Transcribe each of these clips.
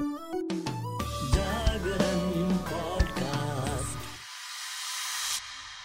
Música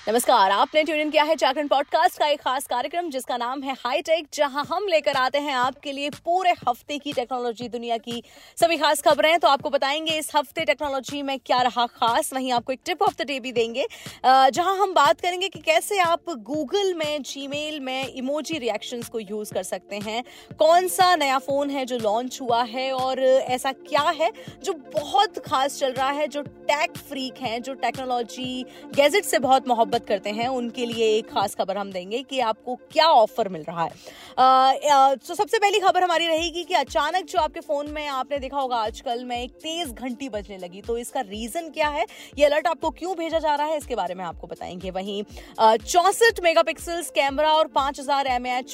नमस्कार, आपने ट्यून किया है जागरण पॉडकास्ट का एक खास कार्यक्रम जिसका नाम है हाईटेक जहाँ हम लेकर आते हैं आपके लिए पूरे हफ़्ते की टेक्नोलॉजी दुनिया की सभी खास खबरें। तो आपको बताएँगे इस हफ़्ते टेक्नोलॉजी में क्या रहा खास, वहीं आपको एक टिप ऑफ़ द डे भी देंगे जहाँ हम बात करेंगे कि कैसे आप गूगल में जीमेल में इमोजी रिएक्शन को यूज़ कर सकते हैं। कौन सा नया फ़ोन है जो लॉन्च हुआ है और ऐसा क्या है जो बहुत खास चल रहा है, जो टैक फ्रीक हैं जो टेक्नोलॉजी गैजेट से बहुत मोहब्बत करते हैं, उनके लिए एक खास खबर हम देंगे कि आपको क्या ऑफ़र मिल रहा है। तो सबसे पहली खबर हमारी रहेगी कि अचानक जो आपके फ़ोन में आपने देखा होगा, आजकल में एक तेज घंटी बजने लगी तो इसका रीजन क्या है? ये अलर्ट आपको क्यों भेजा जा रहा है? इसके बारे में आपको बताएँगे। वहीं चौसठ मेगा कैमरा और पाँच हज़ार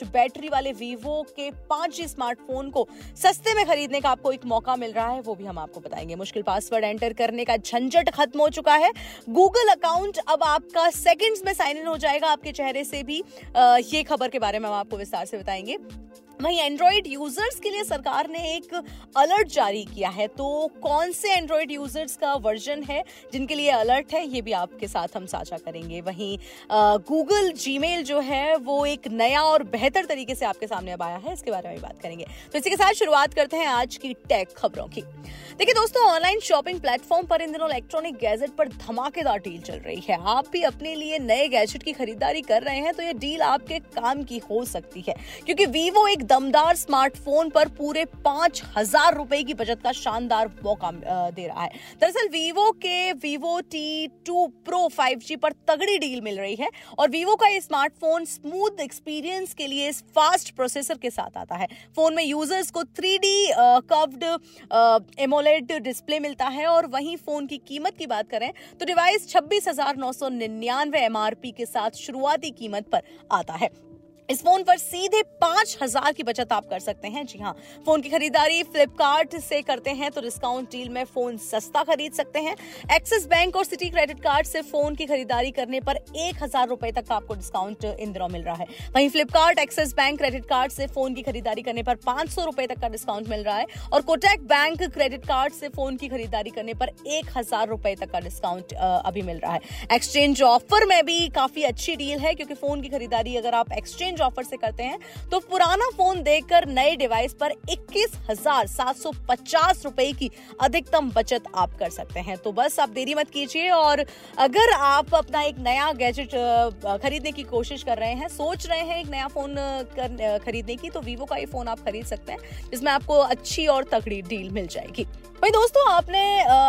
बैटरी वाले वीवो के पाँच जी स्मार्टफ़ोन को सस्ते में खरीदने का आपको एक मौका मिल रहा है, वो भी हम आपको बताएँगे। मुश्किल पासवर्ड एंटर करने का झंझट खत्म हो चुका है। गूगल अकाउंट अब आपका सेकंड्स में साइन इन हो जाएगा आपके चेहरे से भी। ये खबर के बारे में हम आपको विस्तार से बताएँगे। वहीं एंड्रॉइड यूज़र्स के लिए सरकार ने एक अलर्ट जारी किया है। तो कौन से एंड्रॉइड यूज़र्स का वर्जन है? जिनके लिए अलर्ट है, ये भी आपके साथ हम साझा करेंगे। वहीं गूगल जीमेल जो है, वो एक नया और बेहतर तरीके से आपके सामने अब आया है। इसके बारे में बात करेंगे। तो इसी के साथ शुरुआत करते हैं आज की टेक खबरों की। देखिए दोस्तों ऑनलाइन शॉपिंग प्लेटफॉर्म पर इन दिनों इलेक्ट्रॉनिक गैजेट पर धमाकेदार डील चल रही है। आप भी अपने लिए नए गैजेट की खरीदारी कर रहे हैं तो ये डील आपके काम की हो सकती है। क्योंकि वीवो एक दमदार स्मार्टफ़ोन पर पूरे पाँच हज़ार रुपए की बचत का शानदार मौका दे रहा है। दरअसल वीवो के Vivo T two Pro five G पर तगड़ी डील मिल रही है और वीवो का ये स्मार्टफ़ोन स्मूथ एक्सपीरियंस के लिए फास्ट प्रोसेसर के साथ आता है। फ़ोन में यूज़र्स को three D curved AMOLED display मिलता है और वहीं फ़ोन की कीमत की बात करें तो डिवाइस छब्बीस हज़ार नौ सौ निन्यानवे एमआरपी के साथ शुरुआती कीमत पर आता है। इस फ़ोन पर सीधे पाँच हज़ार की बचत आप कर सकते हैं। जी हाँ फ़ोन की खरीदारी फ्लिपकार्ट से करते हैं तो डिस्काउंट डील में फ़ोन सस्ता खरीद सकते हैं। एक्सिस बैंक और सिटी क्रेडिट कार्ड से फ़ोन की खरीदारी करने पर एक हज़ार रुपए तक आपको डिस्काउंट इन दिनों मिल रहा है। वहीं Flipkart Axis bank credit card से फ़ोन की खरीदारी करने पर पाँच सौ रुपए तक का डिस्काउंट मिल रहा है और कोटेक बैंक क्रेडिट कार्ड से फ़ोन की खरीदारी करने पर एक हज़ार रुपए तक का डिस्काउंट अभी मिल रहा है। एक्सचेंज ऑफ़र में भी काफ़ी अच्छी डील है, क्योंकि फ़ोन की खरीदारी अगर आप एक्सचेंज एक्सचेंज ऑफ़र से करते हैं। तो पुराना फ़ोन देकर नए डिवाइस पर इक्कीस हज़ार सात सौ पचास रुपए की अधिकतम बचत आप कर सकते हैं। तो बस आप देरी मत कीजिए और अगर आप अपना एक नया गैजेट खरीदने की कोशिश कर रहे हैं, सोच रहे हैं एक नया फ़ोन खरीदने की तो वीवो का ये फ़ोन आप खरीद सकते हैं, जिसमें आपको अच्छी और तगड़ी डील मिल जाएगी। भाई दोस्तों, आपने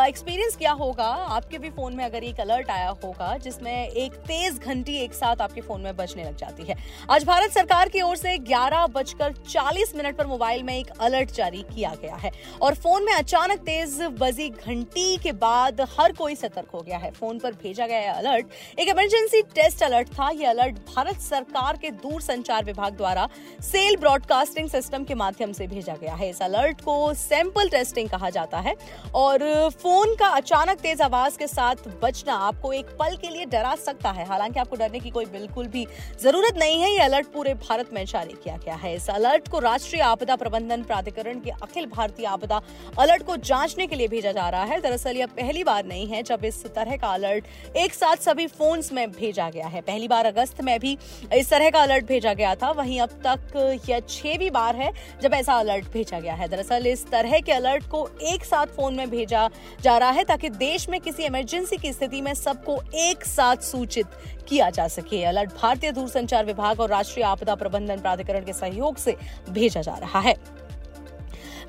एक्सपीरियंस किया होगा, आपके भी फ़ोन में अगर एक अलर्ट आया होगा, जिसमें एक तेज घंटी एक साथ आपके फ़ोन में बजने लग जाती है। आज भारत सरकार की ओर से ग्यारह बजकर चालीस मिनट पर मोबाइल में एक अलर्ट जारी किया गया है और फ़ोन में अचानक तेज बजी घंटी के बाद हर कोई सतर्क हो गया है। फ़ोन पर भेजा गया अलर्ट एक इमरजेंसी टेस्ट अलर्ट था। यह अलर्ट भारत सरकार के दूर संचार विभाग द्वारा सेल ब्रॉडकास्टिंग सिस्टम के माध्यम से भेजा गया है। इस अलर्ट को सैंपल टेस्टिंग कहा जाता है और फ़ोन का अचानक तेज आवाज़ के साथ बचना आपको एक पल के लिए डरा सकता है। हालाँकि आपको डरने की कोई बिल्कुल भी ज़रूरत नहीं है। ये अलर्ट पूरे भारत में जारी किया गया है। इस अलर्ट को राष्ट्रीय आपदा प्रबंधन प्राधिकरण के अखिल भारतीय आपदा अलर्ट को जांचने के लिए भेजा जा रहा है। दरअसल यह पहली बार नहीं है जब इस तरह का अलर्ट एक साथ सभी फ़ोन में भेजा गया है। पहली बार अगस्त में भी इस तरह का अलर्ट भेजा गया था। वहीं अब तक यह छवी बार है जब ऐसा अलर्ट भेजा गया है। दरअसल इस तरह के अलर्ट को एक साथ फ़ोन में भेजा जा रहा है ताकि देश में किसी इमरजेंसी की स्थिति में सबको एक साथ सूचित किया जा सके। अलर्ट भारतीय दूरसंचार विभाग और राष्ट्रीय आपदा प्रबंधन प्राधिकरण के सहयोग से भेजा जा रहा है।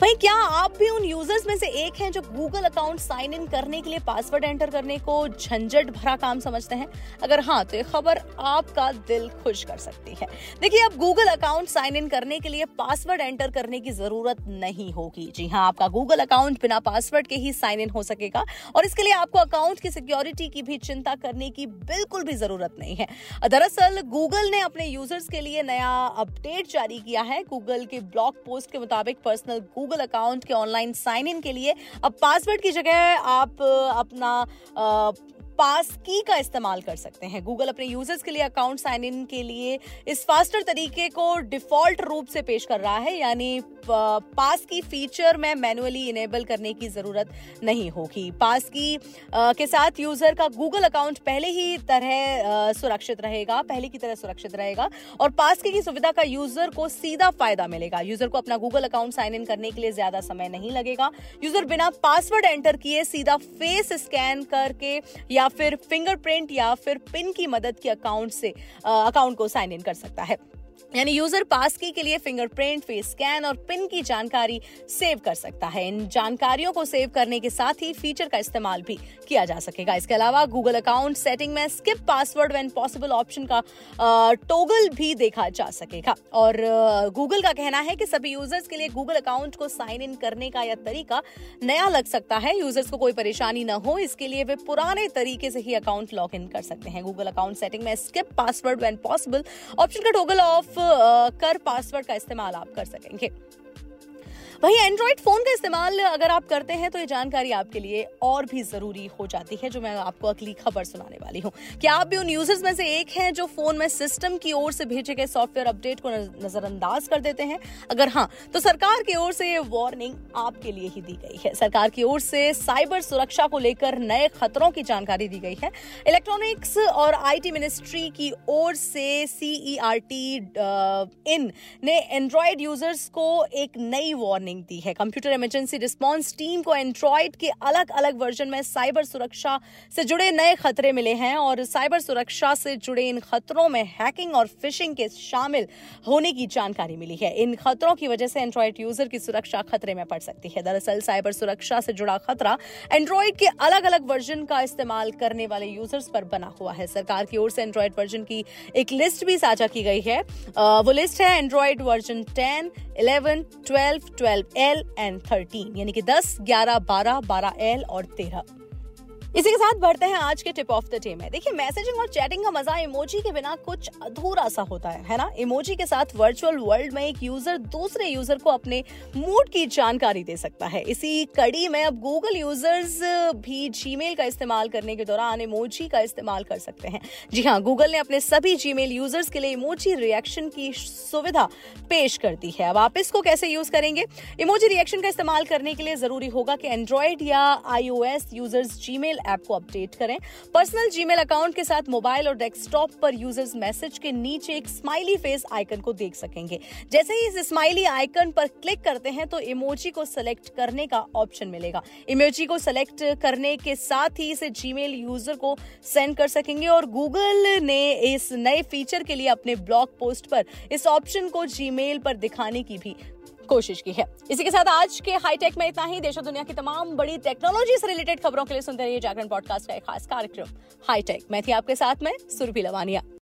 भाई, क्या आप भी उन यूज़र्स में से एक हैं जो गूगल अकाउंट साइन इन करने के लिए पासवर्ड एंटर करने को झंझट भरा काम समझते हैं? अगर हाँ तो ये खबर आपका दिल खुश कर सकती है। देखिए, अब गूगल अकाउंट साइन इन करने के लिए पासवर्ड एंटर करने की ज़रूरत नहीं होगी। जी हाँ आपका गूगल अकाउंट बिना पासवर्ड के ही साइन इन हो सकेगा और इसके लिए आपको अकाउंट की सिक्योरिटी की भी चिंता करने की बिल्कुल भी ज़रूरत नहीं है। दरअसल गूगल ने अपने यूज़र्स के लिए नया अपडेट जारी किया है। गूगल के ब्लॉग पोस्ट के मुताबिक पर्सनल गूगल गूगल अकाउंट के ऑनलाइन साइन इन के लिए अब पासवर्ड की जगह आप अपना पास की का इस्तेमाल कर सकते हैं। गूगल अपने यूज़र्स के लिए अकाउंट साइन इन के लिए इस फास्टर तरीके को डिफ़ॉल्ट रूप से पेश कर रहा है, यानी पास की फीचर में मैनुअली इनेबल करने की ज़रूरत नहीं होगी। पास की के साथ यूज़र का गूगल अकाउंट पहले ही तरह सुरक्षित रहेगा, पहले की तरह सुरक्षित रहेगा और पास की सुविधा का यूज़र को सीधा फ़ायदा मिलेगा। यूज़र को अपना गूगल अकाउंट साइन इन करने के लिए ज़्यादा समय नहीं लगेगा। यूज़र बिना पासवर्ड एंटर किए सीधा फेस स्कैन करके या फिर फिंगरप्रिंट या फिर पिन की मदद के अकाउंट से अकाउंट को साइन इन कर सकता है। यानी यूज़र पास की के लिए फिंगरप्रिंट फेस स्कैन और पिन की जानकारी सेव कर सकता है। इन जानकारियों को सेव करने के साथ ही फीचर का इस्तेमाल भी किया जा सकेगा। इसके अलावा गूगल अकाउंट सेटिंग में skip password when possible option का टोगल भी देखा जा सकेगा। और गूगल का कहना है कि सभी यूज़र्स के लिए गूगल अकाउंट को साइन इन करने का यह तरीका नया लग सकता है। यूज़र्स को कोई परेशानी न हो, इसके लिए वे पुराने तरीके से ही अकाउंट लॉग इन कर सकते हैं। गूगल अकाउंट सेटिंग में skip password when possible option का टोगल ऑफ़ कर पासवर्ड का इस्तेमाल आप कर सकेंगे। वही एंड्रॉइड फ़ोन का इस्तेमाल अगर आप करते हैं तो ये जानकारी आपके लिए और भी ज़रूरी हो जाती है, जो मैं आपको अगली खबर सुनाने वाली हूँ। क्या आप भी उन यूज़र्स में से एक हैं, जो फ़ोन में सिस्टम की ओर से भेजे गए सॉफ्टवेयर अपडेट को नजरअंदाज कर देते हैं? अगर हाँ तो सरकार की ओर से ये वार्निंग आपके लिए ही दी गई है। सरकार की ओर से साइबर सुरक्षा को लेकर नए खतरों की जानकारी दी गई है। इलेक्ट्रॉनिक्स और आईटी मिनिस्ट्री की ओर से सीईआरटी इन ने एंड्रॉयड यूज़र्स को एक नई वार्निंग वार्निंग दी है। कंप्यूटर इमरजेंसी रिस्पांस टीम को एंड्रॉइड के अलग अलग वर्जन में साइबर सुरक्षा से जुड़े नए खतरे मिले हैं और साइबर सुरक्षा से जुड़े इन खतरों में हैकिंग और फिशिंग के शामिल होने की जानकारी मिली है। इन खतरों की वजह से एंड्रॉयड यूज़र की सुरक्षा खतरे में पड़ सकती है। दरअसल साइबर सुरक्षा से जुड़ा खतरा एंड्रॉइड के अलग अलग वर्जन का इस्तेमाल करने वाले यूज़र्स पर बना हुआ है। सरकार की ओर से एंड्रॉयड वर्जन की एक लिस्ट भी साझा की गई है। वो लिस्ट है Android version ten eleven twelve twelve L and thirteen यानी कि दस ग्यारह बारह बारह एल और तेरह। इसी के साथ बढ़ते हैं आज के टिप ऑफ़ द डे में। देखिए मैसेजिंग और चैटिंग का मज़ा इमोजी के बिना कुछ अधूरा सा होता है है ना? इमोजी के साथ वर्चुअल वर्ल्ड में एक यूज़र दूसरे यूज़र को अपने मूड की जानकारी दे सकता है। इसी कड़ी में अब गूगल यूज़र्स भी जीमेल का इस्तेमाल करने के दौरान इमोजी का इस्तेमाल कर सकते हैं। जी हाँ गूगल ने अपने सभी जीमेल यूज़र्स के लिए इमोजी रिएक्शन की सुविधा पेश कर दी है। अब आप इसको कैसे यूज़ करेंगे? इमोजी रिएक्शन का इस्तेमाल करने के लिए ज़रूरी होगा कि एंड्रॉयड या आईओएस यूज़र्स जीमेल ऐप को अपडेट करें। पर्सनल जीमेल अकाउंट के साथ मोबाइल और डेस्कटॉप पर यूज़र्स मैसेज के नीचे एक स्माइली फेस आइकन को देख सकेंगे। जैसे ही इस स्माइली आइकन पर क्लिक करते हैं तो इमोजी को सिलेक्ट करने का ऑप्शन मिलेगा। इमोजी को सिलेक्ट करने के साथ ही इसे जीमेल यूज़र को सेंड कर सकेंगे और गूगल ने इस नए फीचर के लिए अपने ब्लॉग पोस्ट पर इस ऑप्शन को जीमेल पर दिखाने की भी कोशिश की है। इसी के साथ आज के हाईटेक में इतना ही। देश और दुनिया की तमाम बड़ी टेक्नोलॉजी से रिलेटेड खबरों के लिए सुनते रहिए जागरण पॉडकास्ट का एक खास कार्यक्रम। हाईटेक मैं थी आपके साथ, में सुरभि लवानिया।